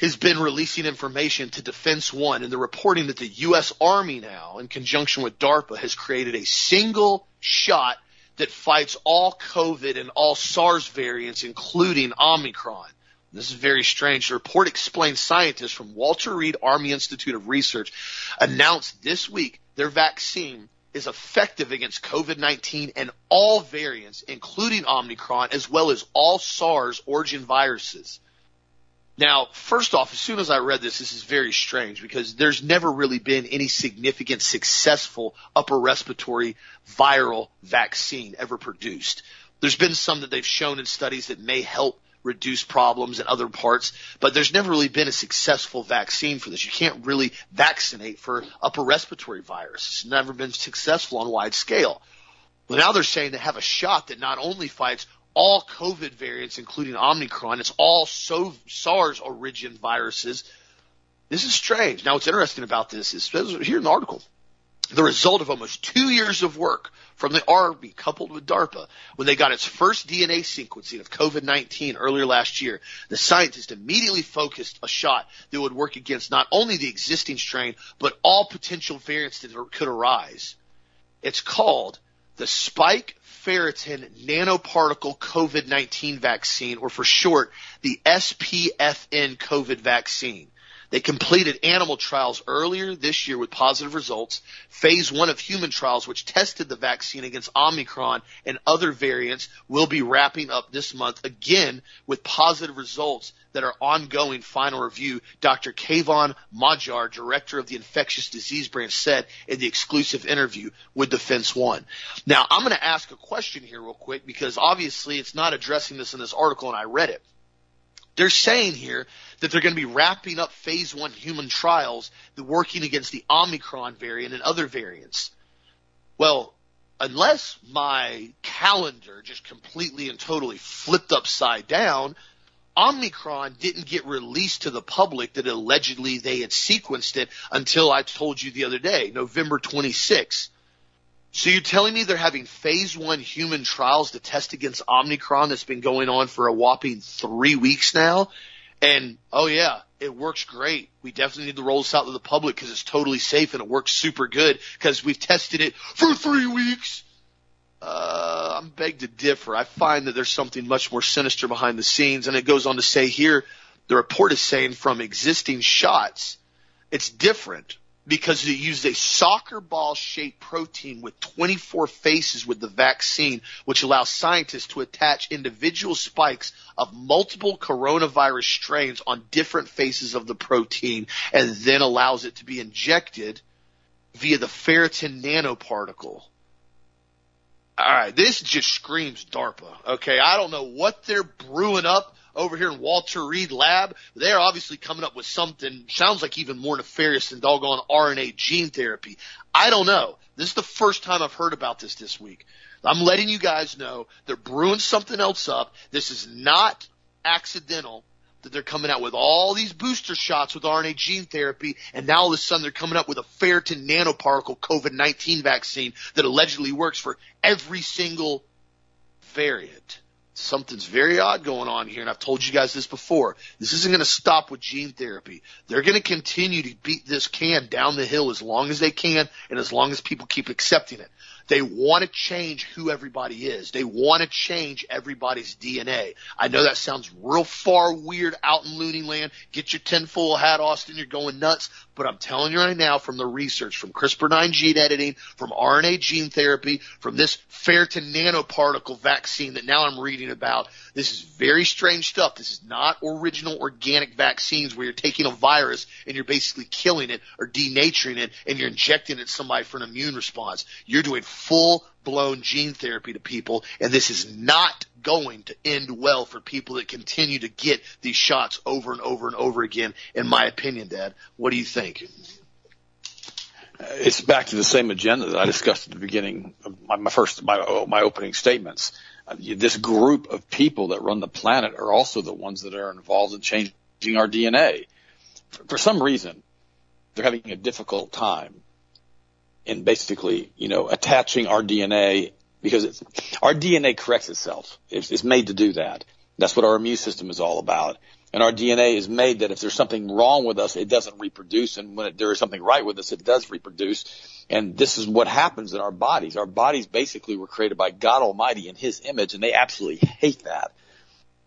has been releasing information to Defense One, and they're reporting that the U.S. Army now, in conjunction with DARPA, has created a single shot that fights all COVID and all SARS variants, including Omicron. This is very strange. The report explains scientists from Walter Reed Army Institute of Research announced this week their vaccine is effective against COVID-19 and all variants, including Omicron, as well as all SARS origin viruses. Now, first off, as soon as I read this, this is very strange because there's never really been any significant successful upper respiratory viral vaccine ever produced. There's been some that they've shown in studies that may help reduce problems in other parts, but there's never really been a successful vaccine for this. You can't really vaccinate for upper respiratory virus. It's never been successful on wide scale. Well, now they're saying they have a shot that not only fights all COVID variants, including Omicron. It's all so SARS origin viruses. This is strange. Now, what's interesting about this is here in the article, the result of almost two years of work from the Army coupled with DARPA when they got its first DNA sequencing of COVID-19 earlier last year. The scientists immediately focused a shot that would work against not only the existing strain, but all potential variants that could arise. It's called the spike ferritin nanoparticle COVID-19 vaccine, or for short, the SPFN COVID vaccine. They completed animal trials earlier this year with positive results. Phase one of human trials, which tested the vaccine against Omicron and other variants, will be wrapping up this month again with positive results that are ongoing final review. Dr. Kayvon Modjarrad, director of the infectious disease branch, said in the exclusive interview with Defense One. Now, I'm going to ask a question here real quick because obviously it's not addressing this in this article and I read it. They're saying here that they're going to be wrapping up phase one human trials, working against the Omicron variant and other variants. Well, unless my calendar just completely and totally flipped upside down, Omicron didn't get released to the public that allegedly they had sequenced it until I told you the other day, November 26th. So you're telling me they're having phase one human trials to test against Omicron that's been going on for a whopping three weeks now? And oh yeah, it works great. We definitely need to roll this out to the public because it's totally safe and it works super good because we've tested it for three weeks. Uh, I'm begged to differ. I find that there's something much more sinister behind the scenes. And it goes on to say here, the report is saying from existing shots, it's different because they used a soccer ball shaped protein with 24 faces with the vaccine, which allows scientists to attach individual spikes of multiple coronavirus strains on different faces of the protein and then allows it to be injected via the ferritin nanoparticle. All right, this just screams DARPA. Okay, I don't know what they're brewing up over here in Walter Reed Lab, they're obviously coming up with something sounds like even more nefarious than doggone RNA gene therapy. I don't know. This is the first time I've heard about this this week. I'm letting you guys know they're brewing something else up. This is not accidental that they're coming out with all these booster shots with RNA gene therapy, and now all of a sudden they're coming up with a ferritin nanoparticle COVID-19 vaccine that allegedly works for every single variant something's very odd going on here, and I've told you guys this before. This isn't going to stop with gene therapy. They're going to continue to beat this can down the hill as long as they can and as long as people keep accepting it. They want to change who everybody is. They want to change everybody's DNA. I know that sounds real far weird out in loony land. Get your tinfoil hat, Austin. You're going nuts. But I'm telling you right now from the research, from CRISPR-9 gene editing, from RNA gene therapy, from this ferritin nanoparticle vaccine that now I'm reading about, this is very strange stuff. This is not original organic vaccines where you're taking a virus and you're basically killing it or denaturing it and you're injecting it somebody for an immune response. You're doing full blown gene therapy to people and this is not going to end well for people that continue to get these shots over and over and over again, in my opinion, Dad. What do you think? It's back to the same agenda that I discussed at the beginning of my, my first, my, my opening statements. This group of people that run the planet are also the ones that are involved in changing our DNA. For some reason, they're having a difficult time in basically, you know, attaching our DNA because it's, our DNA corrects itself. It's, it's made to do that. That's what our immune system is all about. And our DNA is made that if there's something wrong with us, it doesn't reproduce. And when it, there is something right with us, it does reproduce. And this is what happens in our bodies. Our bodies basically were created by God Almighty in His image, and they absolutely hate that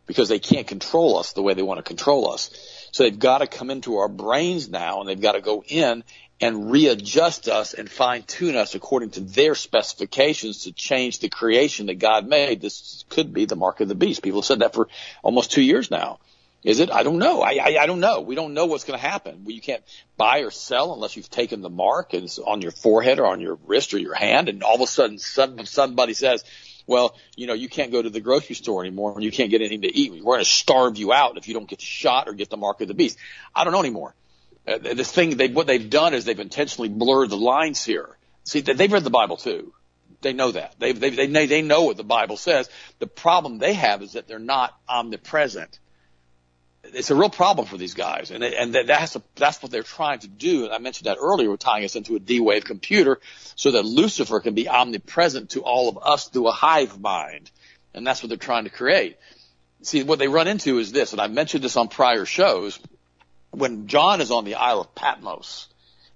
because they can't control us the way they want to control us. So they've got to come into our brains now, and they've got to go in and readjust us and fine tune us according to their specifications to change the creation that God made. This could be the mark of the beast. People have said that for almost two years now. Is it? I don't know. I, I, I don't know. We don't know what's going to happen. You can't buy or sell unless you've taken the mark and it's on your forehead or on your wrist or your hand. And all of a sudden some, somebody says, well, you know, you can't go to the grocery store anymore and you can't get anything to eat. We're going to starve you out if you don't get shot or get the mark of the beast. I don't know anymore. Uh, this thing, they, what they've done is they've intentionally blurred the lines here. See, they've read the Bible too. They know that. They, they, they, they know what the Bible says. The problem they have is that they're not omnipresent. It's a real problem for these guys, and and that's that's what they're trying to do. And I mentioned that earlier. We're tying us into a D-wave computer so that Lucifer can be omnipresent to all of us through a hive mind, and that's what they're trying to create. See, what they run into is this, and I mentioned this on prior shows when John is on the Isle of Patmos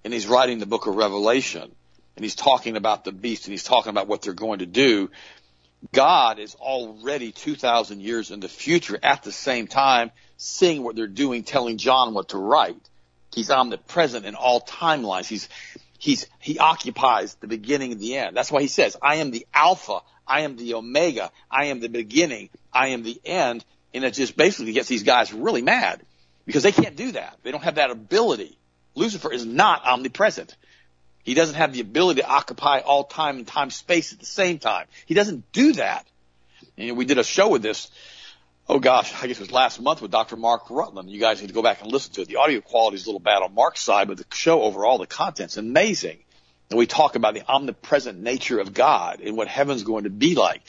and he's writing the book of Revelation and he's talking about the beast and he's talking about what they're going to do, God is already 2,000 years in the future at the same time seeing what they're doing, telling John what to write. He's omnipresent in all timelines. He's, he's, he occupies the beginning and the end. That's why he says, I am the Alpha. I am the Omega. I am the beginning. I am the end. And it just basically gets these guys really mad because they can't do that. They don't have that ability. Lucifer is not omnipresent. He doesn't have the ability to occupy all time and time space at the same time. He doesn't do that. And we did a show with this. Oh gosh, I guess it was last month with Dr. Mark Rutland. You guys need to go back and listen to it. The audio quality is a little bad on Mark's side, but the show overall, the content's amazing. And we talk about the omnipresent nature of God and what heaven's going to be like.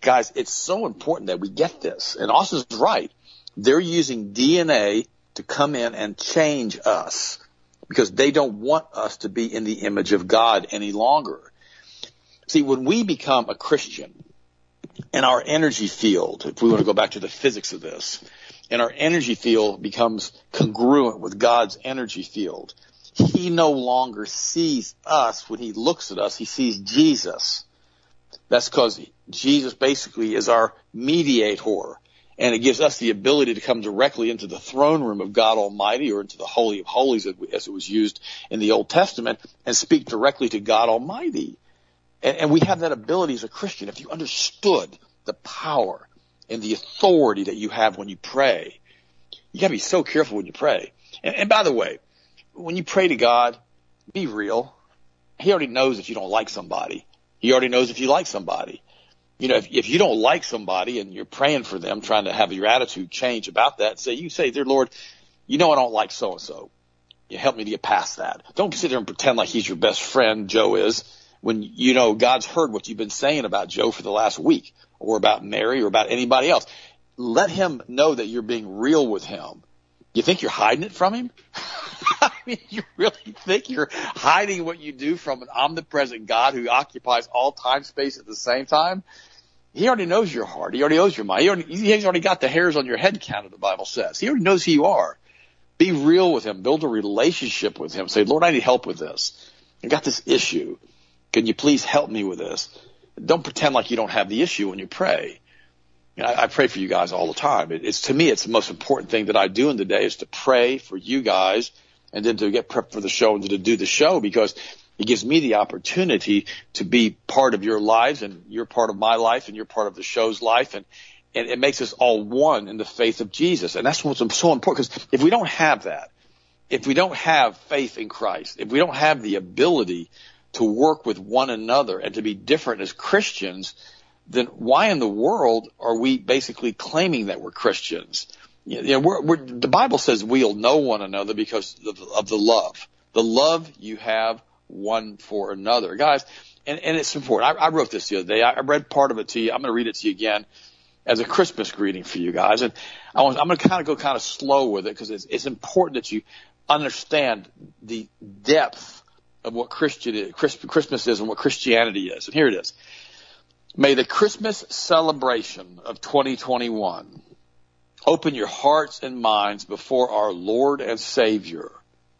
Guys, it's so important that we get this. And Austin's right. They're using DNA to come in and change us because they don't want us to be in the image of God any longer. See, when we become a Christian and our energy field, if we want to go back to the physics of this, and our energy field becomes congruent with God's energy field, he no longer sees us when he looks at us, he sees Jesus. That's because Jesus basically is our mediator and it gives us the ability to come directly into the throne room of God Almighty or into the Holy of Holies as it was used in the Old Testament and speak directly to God Almighty. And, and we have that ability as a Christian. If you understood the power and the authority that you have when you pray, you gotta be so careful when you pray. And, and by the way, when you pray to God, be real. He already knows if you don't like somebody. He already knows if you like somebody you know, if, if you don't like somebody and you're praying for them, trying to have your attitude change about that, say, you say, dear Lord, you know, I don't like so and so. You help me to get past that. Don't sit there and pretend like he's your best friend, Joe is, when you know God's heard what you've been saying about Joe for the last week or about Mary or about anybody else. Let him know that you're being real with him. You think you're hiding it from him? I mean, you really think you're hiding what you do from an omnipresent God who occupies all time space at the same time? He already knows your heart. He already knows your mind. He already, he's already got the hairs on your head counted, the Bible says. He already knows who you are. Be real with him. Build a relationship with him. Say, Lord, I need help with this. I got this issue. Can you please help me with this? Don't pretend like you don't have the issue when you pray. I, I pray for you guys all the time. It, it's to me, it's the most important thing that I do in the day is to pray for you guys and then to get prepped for the show and to do the show because it gives me the opportunity to be part of your lives and you're part of my life and you're part of the show's life and and it makes us all one in the faith of Jesus. And that's what's so important because if we don't have that, if we don't have faith in Christ, if we don't have the ability to work with one another and to be different as Christians, then why in the world are we basically claiming that we're Christians? You know, we're, we're, the Bible says we'll know one another because of, of the love, the love you have one for another, guys. And, and it's important. I, I wrote this the other day. I, I read part of it to you. I'm going to read it to you again as a Christmas greeting for you guys. And I want, I'm going to kind of go kind of slow with it because it's, it's important that you understand the depth of what Christian is, Christmas is and what Christianity is. And here it is. May the Christmas celebration of 2021 Open your hearts and minds before our Lord and Savior,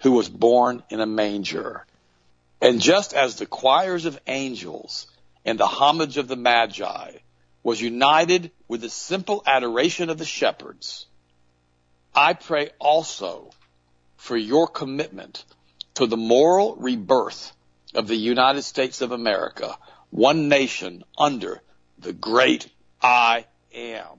who was born in a manger. And just as the choirs of angels and the homage of the Magi was united with the simple adoration of the shepherds, I pray also for your commitment to the moral rebirth of the United States of America, one nation under the great I am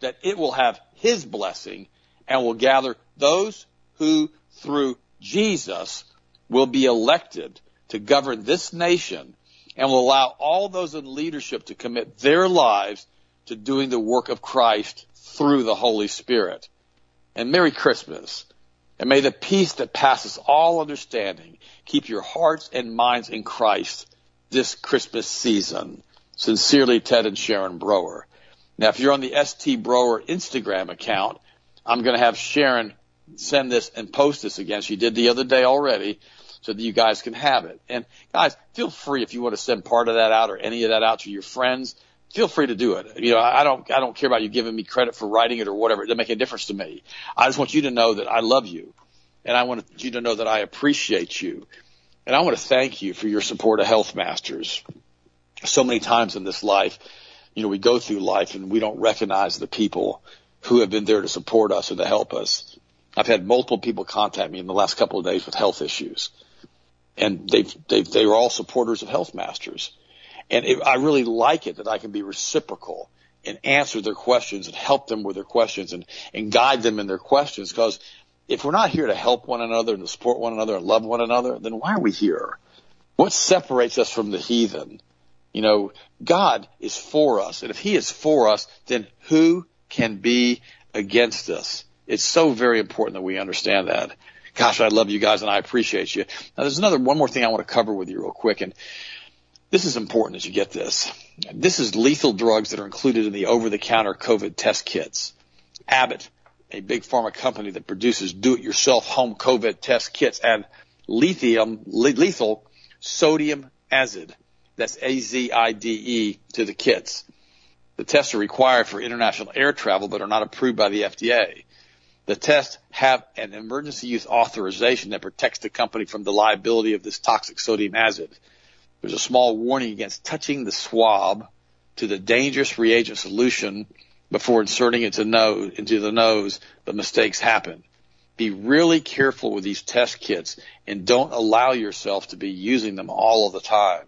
that it will have his blessing and will gather those who through Jesus will be elected to govern this nation and will allow all those in leadership to commit their lives to doing the work of Christ through the Holy Spirit. And Merry Christmas. And may the peace that passes all understanding keep your hearts and minds in Christ this Christmas season. Sincerely, Ted and Sharon Broer. Now, if you're on the ST Broer Instagram account, I'm going to have Sharon send this and post this again. She did the other day already so that you guys can have it. And guys, feel free if you want to send part of that out or any of that out to your friends. Feel free to do it. You know, I don't, I don't care about you giving me credit for writing it or whatever. It doesn't make a difference to me. I just want you to know that I love you and I want you to know that I appreciate you. And I want to thank you for your support of Health Masters. So many times in this life, you know, we go through life and we don't recognize the people who have been there to support us and to help us. I've had multiple people contact me in the last couple of days with health issues and they've, they've, they were all supporters of Health Masters. And it, I really like it that I can be reciprocal and answer their questions and help them with their questions and, and guide them in their questions. Because if we're not here to help one another and to support one another and love one another, then why are we here? What separates us from the heathen? You know, God is for us. And if he is for us, then who can be against us? It's so very important that we understand that. Gosh, I love you guys and I appreciate you. Now there's another, one more thing I want to cover with you real quick. And this is important as you get this. This is lethal drugs that are included in the over-the-counter COVID test kits. Abbott, a big pharma company that produces do-it-yourself home COVID test kits, and lithium, lethal sodium azide that's A-Z-I-D-E to the kits. The tests are required for international air travel, but are not approved by the FDA. The tests have an emergency use authorization that protects the company from the liability of this toxic sodium azide. There's a small warning against touching the swab to the dangerous reagent solution before inserting it nose, into the nose, but mistakes happen. Be really careful with these test kits and don't allow yourself to be using them all of the time.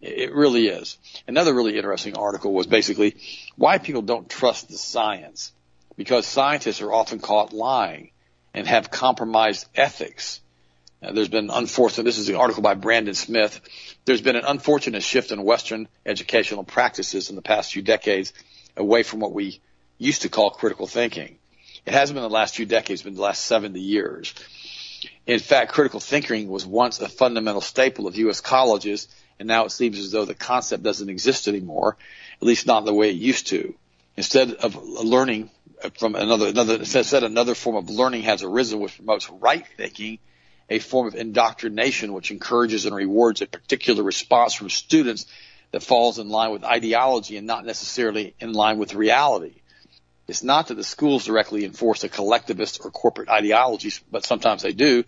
It really is. Another really interesting article was basically why people don't trust the science. Because scientists are often caught lying and have compromised ethics. Now, there's been unfortunate, this is an article by Brandon Smith. There's been an unfortunate shift in Western educational practices in the past few decades away from what we used to call critical thinking. It hasn't been the last few decades, been the last 70 years. In fact, critical thinking was once a fundamental staple of U.S. colleges and now it seems as though the concept doesn't exist anymore, at least not the way it used to. Instead of learning from another, another, instead another form of learning has arisen which promotes right thinking, a form of indoctrination which encourages and rewards a particular response from students that falls in line with ideology and not necessarily in line with reality. It's not that the schools directly enforce a collectivist or corporate ideology, but sometimes they do.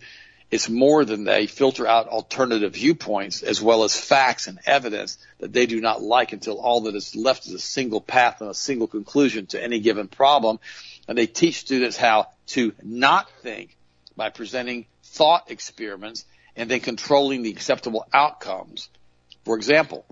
It's more than they filter out alternative viewpoints as well as facts and evidence that they do not like until all that is left is a single path and a single conclusion to any given problem. And they teach students how to not think by presenting thought experiments and then controlling the acceptable outcomes. For example,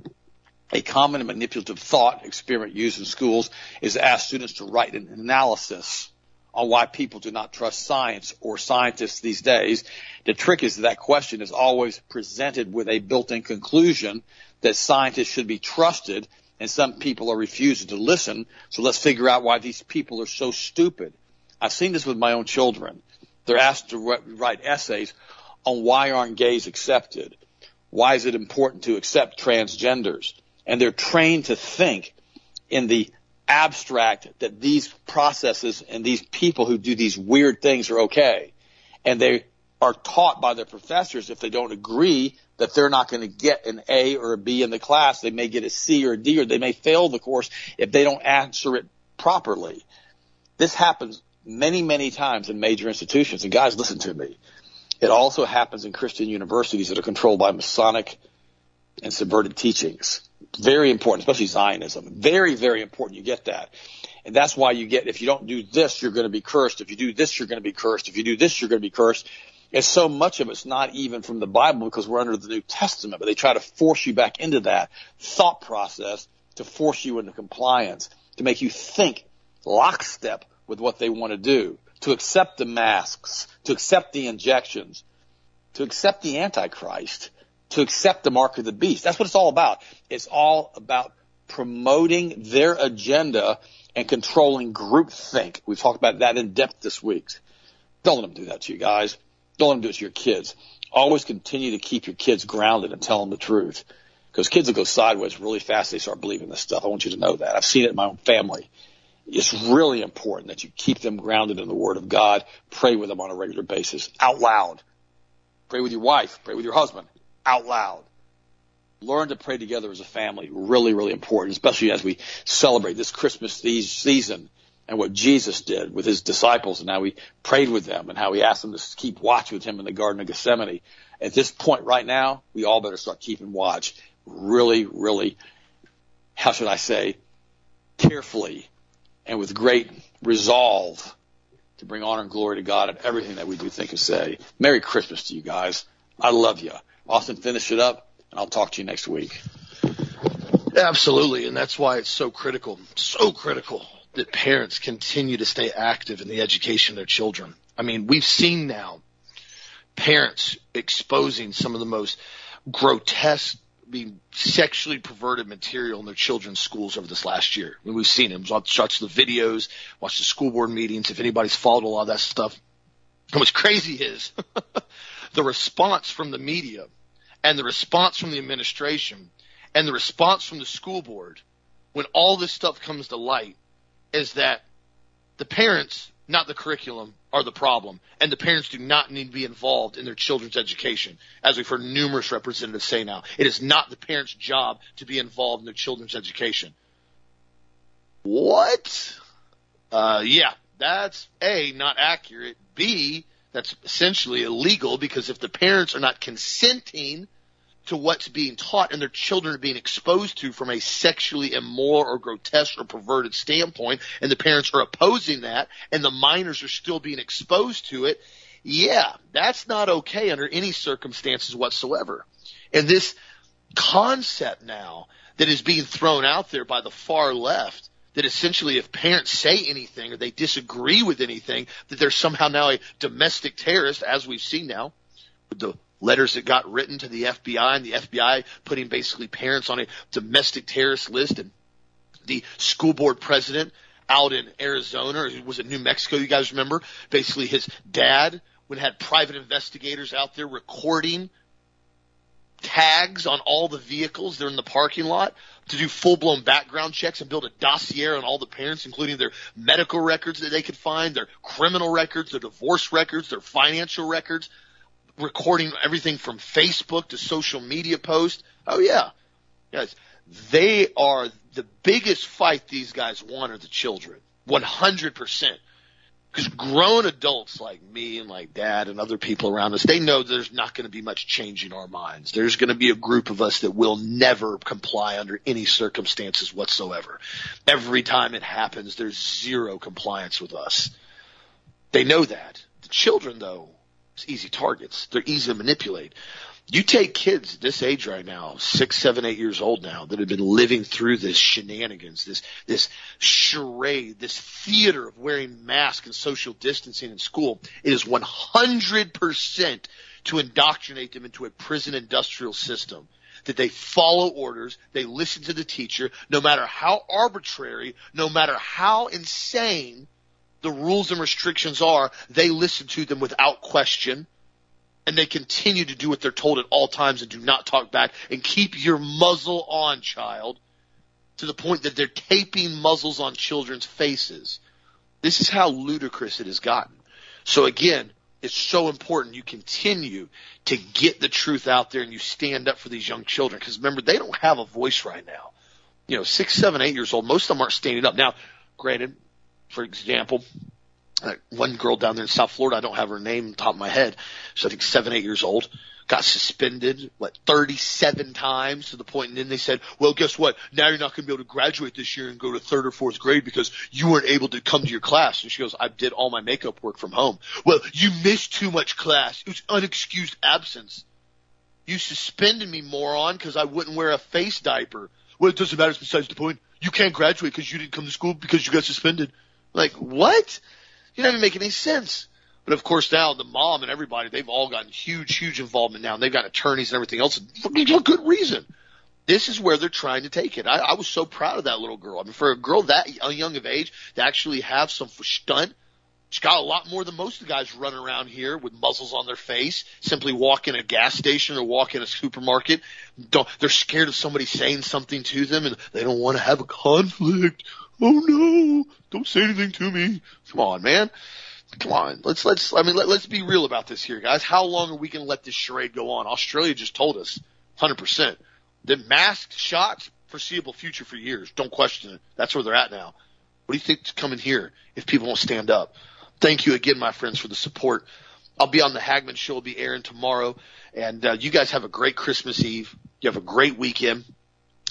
a common manipulative thought experiment used in schools is to ask students to write an analysis on why people do not trust science or scientists these days. The trick is that, that question is always presented with a built-in conclusion that scientists should be trusted and some people are refusing to listen. So let's figure out why these people are so stupid. I've seen this with my own children. They're asked to write essays on why aren't gays accepted? Why is it important to accept transgenders? And they're trained to think in the abstract that these processes and these people who do these weird things are okay. And they are taught by their professors if they don't agree that they're not going to get an A or a B in the class. They may get a C or a D or they may fail the course if they don't answer it properly. This happens many, many times in major institutions. And guys, listen to me. It also happens in Christian universities that are controlled by Masonic and subverted teachings. Very important, especially Zionism. Very, very important you get that. And that's why you get, if you don't do this, you're going to be cursed. If you do this, you're going to be cursed. If you do this, you're going to be cursed. And so much of it's not even from the Bible because we're under the New Testament, but they try to force you back into that thought process to force you into compliance, to make you think lockstep with what they want to do, to accept the masks, to accept the injections, to accept the Antichrist, to accept the mark of the beast. That's what it's all about. It's all about promoting their agenda and controlling groupthink. We've talked about that in depth this week. Don't let them do that to you guys. Don't let them do it to your kids. Always continue to keep your kids grounded and tell them the truth. Because kids will go sideways really fast. They start believing this stuff. I want you to know that. I've seen it in my own family. It's really important that you keep them grounded in the Word of God. Pray with them on a regular basis, out loud. Pray with your wife. Pray with your husband, out loud. Learn to pray together as a family. Really, really important, especially as we celebrate this Christmas season and what Jesus did with his disciples and how he prayed with them and how he asked them to keep watch with him in the Garden of Gethsemane. At this point right now, we all better start keeping watch really, really, how should I say, carefully and with great resolve to bring honor and glory to God in everything that we do think and say. Merry Christmas to you guys. I love you. Austin, finish it up, and I'll talk to you next week. Absolutely, and that's why it's so critical, so critical that parents continue to stay active in the education of their children. I mean, we've seen now parents exposing some of the most grotesque being sexually perverted material in their children's schools over this last year. I mean, we've seen them. Watch the videos, watch the school board meetings. If anybody's followed a lot of that stuff, and what's crazy is the response from the media and the response from the administration and the response from the school board when all this stuff comes to light is that the parents, not the curriculum, are the problem, and the parents do not need to be involved in their children's education, as we've heard numerous representatives say now. It is not the parents' job to be involved in their children's education. What? Uh, yeah, that's A, not accurate. B, that's essentially illegal because if the parents are not consenting to what's being taught and their children are being exposed to from a sexually immoral or grotesque or perverted standpoint and the parents are opposing that and the minors are still being exposed to it, yeah, that's not okay under any circumstances whatsoever. And this concept now that is being thrown out there by the far left that essentially if parents say anything or they disagree with anything, that they're somehow now a domestic terrorist, as we've seen now with the letters that got written to the FBI and the FBI putting basically parents on a domestic terrorist list. And the school board president out in Arizona or was it New Mexico you guys remember basically his dad would had private investigators out there recording tags on all the vehicles they're in the parking lot to do full blown background checks and build a dossier on all the parents, including their medical records that they could find, their criminal records, their divorce records, their financial records recording everything from Facebook to social media posts. Oh yeah. Guys, they are the biggest fight these guys want are the children. 100%. Because grown adults like me and like dad and other people around us, they know there's not going to be much change in our minds. There's going to be a group of us that will never comply under any circumstances whatsoever. Every time it happens, there's zero compliance with us. They know that. The children though, easy targets. They're easy to manipulate. You take kids this age right now, six, seven, eight years old now, that have been living through this shenanigans, this, this charade, this theater of wearing masks and social distancing in school. It is 100% to indoctrinate them into a prison industrial system that they follow orders, they listen to the teacher, no matter how arbitrary, no matter how insane the rules and restrictions are, they listen to them without question and they continue to do what they're told at all times and do not talk back and keep your muzzle on, child, to the point that they're taping muzzles on children's faces. This is how ludicrous it has gotten. So again, it's so important you continue to get the truth out there and you stand up for these young children because remember they don't have a voice right now. You know, six, seven, eight years old, most of them aren't standing up. Now, granted, for example, Uh, one girl down there in South Florida, I don't have her name top of my head. She's I think seven, eight years old got suspended, what, 37 times to the point, and then they said, well, guess what? Now you're not going to be able to graduate this year and go to third or fourth grade because you weren't able to come to your class. And she goes, I did all my makeup work from home. Well, you missed too much class. It was unexcused absence. You suspended me, moron, because I wouldn't wear a face diaper. Well, it doesn't matter. It's besides the point. You can't graduate because you didn't come to school because you got suspended. Like, what? You don't make any sense. But of course now the mom and everybody, they've all gotten huge, huge involvement now. And they've got attorneys and everything else for good reason. This is where they're trying to take it. I, I was so proud of that little girl. I mean, for a girl that young of age to actually have some stunt, she's got a lot more than most of the guys running around here with muzzles on their face, simply walk in a gas station or walk in a supermarket. Don't, they're scared of somebody saying something to them and they don't want to have a conflict. Oh no, don't say anything to me. Come on, man. Come on, let's let's. I mean, let, let's be real about this here, guys. How long are we going to let this charade go on? Australia just told us, hundred percent. The masked shots, foreseeable future for years. Don't question it. That's where they're at now. What do you think's coming here if people won't stand up? Thank you again, my friends, for the support. I'll be on the Hagmann show. Will be airing tomorrow, and uh, you guys have a great Christmas Eve. You have a great weekend.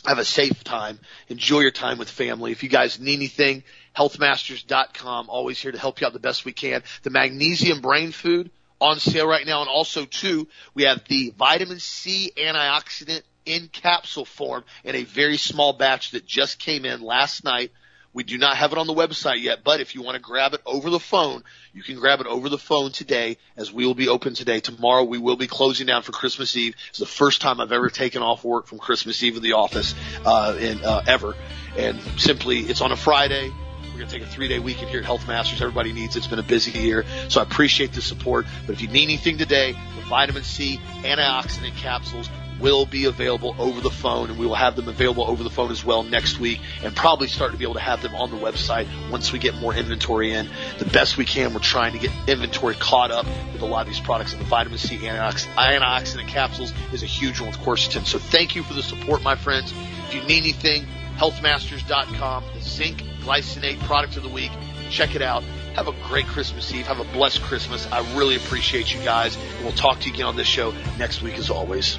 Have a safe time. Enjoy your time with family. If you guys need anything, healthmasters.com. Always here to help you out the best we can. The magnesium brain food on sale right now. And also too, we have the vitamin C antioxidant in capsule form in a very small batch that just came in last night. We do not have it on the website yet, but if you want to grab it over the phone, you can grab it over the phone today as we will be open today. Tomorrow we will be closing down for Christmas Eve. It's the first time I've ever taken off work from Christmas Eve in the office, uh, in, uh, ever. And simply, it's on a Friday. We're going to take a three day weekend here at Health Masters. Everybody needs it. It's been a busy year. So I appreciate the support. But if you need anything today, the vitamin C antioxidant capsules will be available over the phone and we will have them available over the phone as well next week and probably start to be able to have them on the website once we get more inventory in. The best we can, we're trying to get inventory caught up with a lot of these products and the vitamin C antioxidant capsules is a huge one with quercetin. So thank you for the support, my friends. If you need anything, healthmasters.com, the zinc glycinate product of the week. Check it out. Have a great Christmas Eve. Have a blessed Christmas. I really appreciate you guys. And we'll talk to you again on this show next week as always.